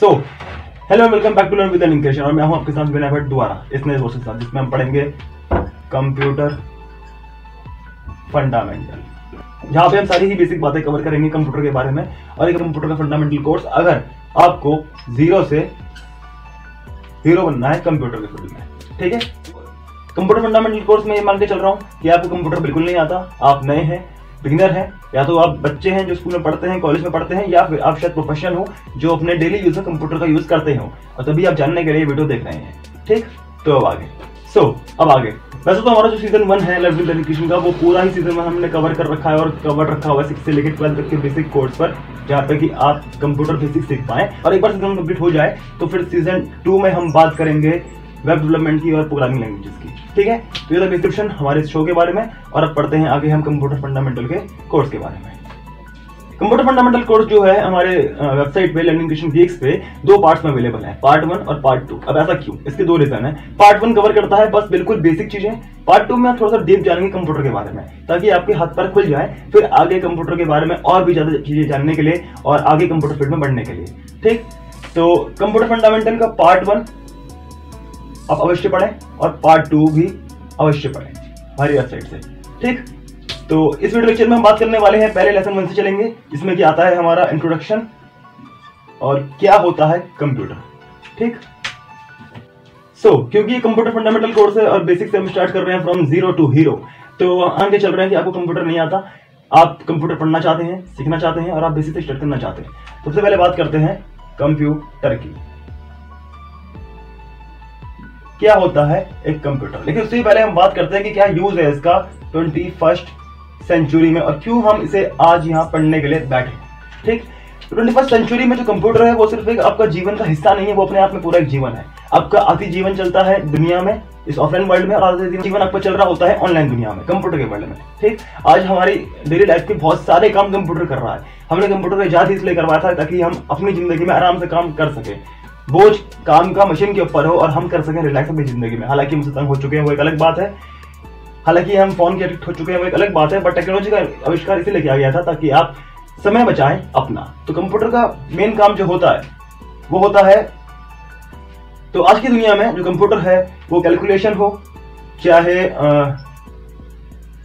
So hello welcome back to learn with लिंकेशन और मैं हूँ आपके साथ विनय भट्ट दोबारा, इस नए कोर्स के साथ, जिसमें हम पढ़ेंगे कंप्यूटर फंडामेंटल जहाँ पे हम सारी ही बेसिक बातें कवर करेंगे कंप्यूटर के बारे में, और एक कंप्यूटर का फंडामेंटल कोर्स अगर आपको ज़ीरो से हीरो बनना है कंप्यूटर के फ़ील्ड में, ठीक है? कंप्यूटर फंडामेंटल कोर्स में ये मान के चल रहा हूँ कि आपको कंप्यूटर बिल्कुल नहीं आता, आप नए हैं बिगिनर हैं या तो आप बच्चे हैं जो स्कूल में पढ़ते हैं कॉलेज में पढ़ते हैं या फिर आप शायद प्रोफेशनल हो जो अपने डेली यूज़ में कंप्यूटर का यूज़ करते हो। और तभी आप जानने के लिए वीडियो देख रहे हैं ठीक? तो अब आगे। सो so, अब आगे। वैसे तो हमारा जो सीज़न वन है लर्निंग एजुकेशन का वो पूरा ही सीज़न वन हमने कवर कर रखा है और कवर रखा हुआ है सिक्स से लेकर ट्वेल्थ तक के बेसिक कोर्स पर जहाँ पे कि आप कंप्यूटर बेसिक सीख पाए। और एक बार सीज़न कंप्लीट हो जाए तो फिर सीज़न टू में हम बात करेंगे वेब डेवलपमेंट की और प्रोग्रामिंग लैंग्वेजेस की। ठीक है? तो ये था डिस्क्रिप्शन हमारे शो के बारे में, और अब पढ़ते हैं आगे हम कंप्यूटर फंडामेंटल के कोर्स के बारे में। कंप्यूटर फंडामेंटल कोर्स जो है हमारे वेबसाइट पे लर्निंग क्वेश्चन वीक्स पे दो पार्ट्स में अवेलेबल है पार्ट वन और पार्ट टू अब ऐसा क्यों? इसके दो रीजन है। पार्ट वन कवर करता है बस बिल्कुल बेसिक चीज़ें। पार्ट टू में आप थोड़ा सा डीप जानेंगे कंप्यूटर के बारे में, ताकि आपके हाथ पर खुल जाए, फिर आगे कंप्यूटर के बारे में और भी ज़्यादा चीज़ें जानने के लिए और आगे कंप्यूटर फ़ील्ड में बढ़ने के लिए। ठीक? तो कंप्यूटर फंडामेंटल का पार्ट वन आप अवश्य पढ़ें और पार्ट टू भी अवश्य पढ़ें। हमारी वेबसाइट से। ठीक? तो इस वीडियो लेक्चर में हम बात करने वाले हैं पहले लेसन वन से चलेंगे जिसमें कि आता है हमारा इंट्रोडक्शन और क्या होता है कंप्यूटर ठीक? सो so, क्योंकि कंप्यूटर फंडामेंटल कोर्स है और बेसिक से हम स्टार्ट कर रहे हैं फ्रॉम ज़ीरो टू हीरो तो आगे चल रहे हैं कि आपको कंप्यूटर नहीं आता। आप कंप्यूटर पढ़ना चाहते हैं सीखना चाहते हैं और आप बेसिक से स्टार्ट करना चाहते हैं। सबसे पहले बात करते हैं कंप्यूटर की। क्या होता है? एक कंप्यूटर लेकिन उससे पहले हम बात करते हैं कि क्या यूज़ है इसका ट्वेंटी फ़र्स्ट सेंचुरी में और क्यों हम इसे आज यहाँ पढ़ने के लिए बैठे ठीक? ट्वेंटी फ़र्स्ट सेंचुरी में जो कंप्यूटर है, वो सिर्फ़ एक आपका जीवन का हिस्सा नहीं है, वो अपने आप में पूरा एक जीवन है। आपका आधी जीवन चलता है दुनिया में, इस ऑफलाइन वर्ल्ड में, और जीवन आपका चल रहा होता है ऑनलाइन दुनिया में कंप्यूटर के वर्ल्ड में। ठीक? आज हमारी डेली लाइफ के बहुत सारे काम कंप्यूटर कर रहा है। हमने कंप्यूटर ईजाद इसलिए करवाया था ताकि हम अपनी ज़िंदगी में आराम से काम कर सके। बोझ काम का मशीन के ऊपर हो और हम कर सकें रिलैक्स अपनी ज़िंदगी में। हालाँकि हमसे तंग हो चुके हैं, वो एक अलग बात है। हालाँकि हम फ़ोन के एडिक्ट हो चुके हैं, वो एक अलग बात है बट टेक्नोलॉजी का आविष्कार इसीलिए किया गया था ताकि आप समय बचाएँ अपना। तो कंप्यूटर का मेन काम जो होता है, वो होता है तो आज की दुनिया में जो कंप्यूटर है, वो कैलकुलेशन हो, चाहे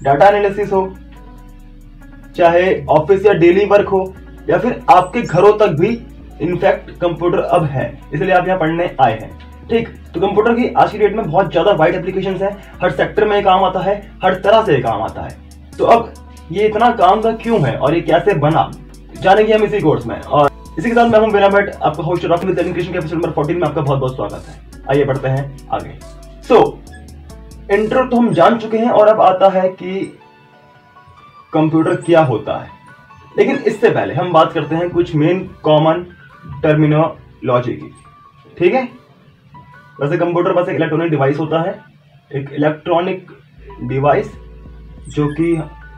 डाटा एनालिसिस हो, चाहे ऑफ़िस या डेली वर्क हो, या फिर आपके घरों तक भी इनफैक्ट कंप्यूटर अब है इसलिए आप यहाँ पढ़ने आए हैं। ठीक तो कंप्यूटर की आज की डेट में बहुत ज़्यादा वाइड एप्लीकेशन है हर सेक्टर में काम आता है हर तरह से काम आता है। तो अब ये इतना काम का क्यों है और ये कैसे बना? जानेंगे हम इसी कोर्स में और इसी के साथ मैं हूँ बिना भट्ट आपका होस्ट रॉक विद एजुकेशन के एपिसोड नंबर 14 में आपका बहुत बहुत स्वागत है। आइए बढ़ते हैं आगे। सो so, इंट्रो तो हम जान चुके हैं और अब आता है कि कंप्यूटर क्या होता है। लेकिन इससे पहले हम बात करते हैं कुछ मेन कॉमन टर्मिनोलॉजी की। ठीक है? वैसे कंप्यूटर बस एक इलेक्ट्रॉनिक डिवाइस होता है। एक इलेक्ट्रॉनिक डिवाइस जो कि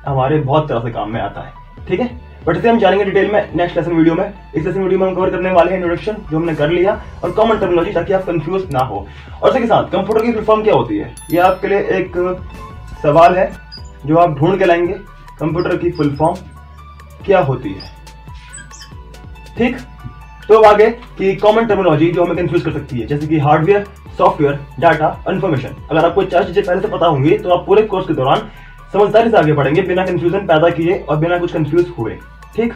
हमारे बहुत तरह से काम में आता है। ठीक है? बट इसे हम जानेंगे डिटेल में नेक्स्ट लेसन वीडियो में। इस लेसन वीडियो में हम कवर करने वाले हैं इंट्रोडक्शन जो हमने कर लिया और कॉमन टर्मिनोलॉजी ताकि आप कंफ्यूज ना हो। और इसके साथ कंप्यूटर की फुल फॉर्म क्या होती है? ये आपके लिए एक सवाल है जो आप ढूंढ के लाएँगे। कंप्यूटर की फुल फॉर्म क्या होती है? ठीक? तो अब आगे की कॉमन टर्मिनोलॉजी जो हमें कंफ्यूज कर सकती है, जैसे कि हार्डवेयर सॉफ्टवेयर डाटा इन्फॉर्मेशन अगर आपको चार चीज़ें पहले से पता होंगी तो आप पूरे कोर्स के दौरान समझदारी से आगे बढ़ेंगे, बिना कंफ्यूजन पैदा किए और बिना कुछ कंफ्यूज हुए। ठीक?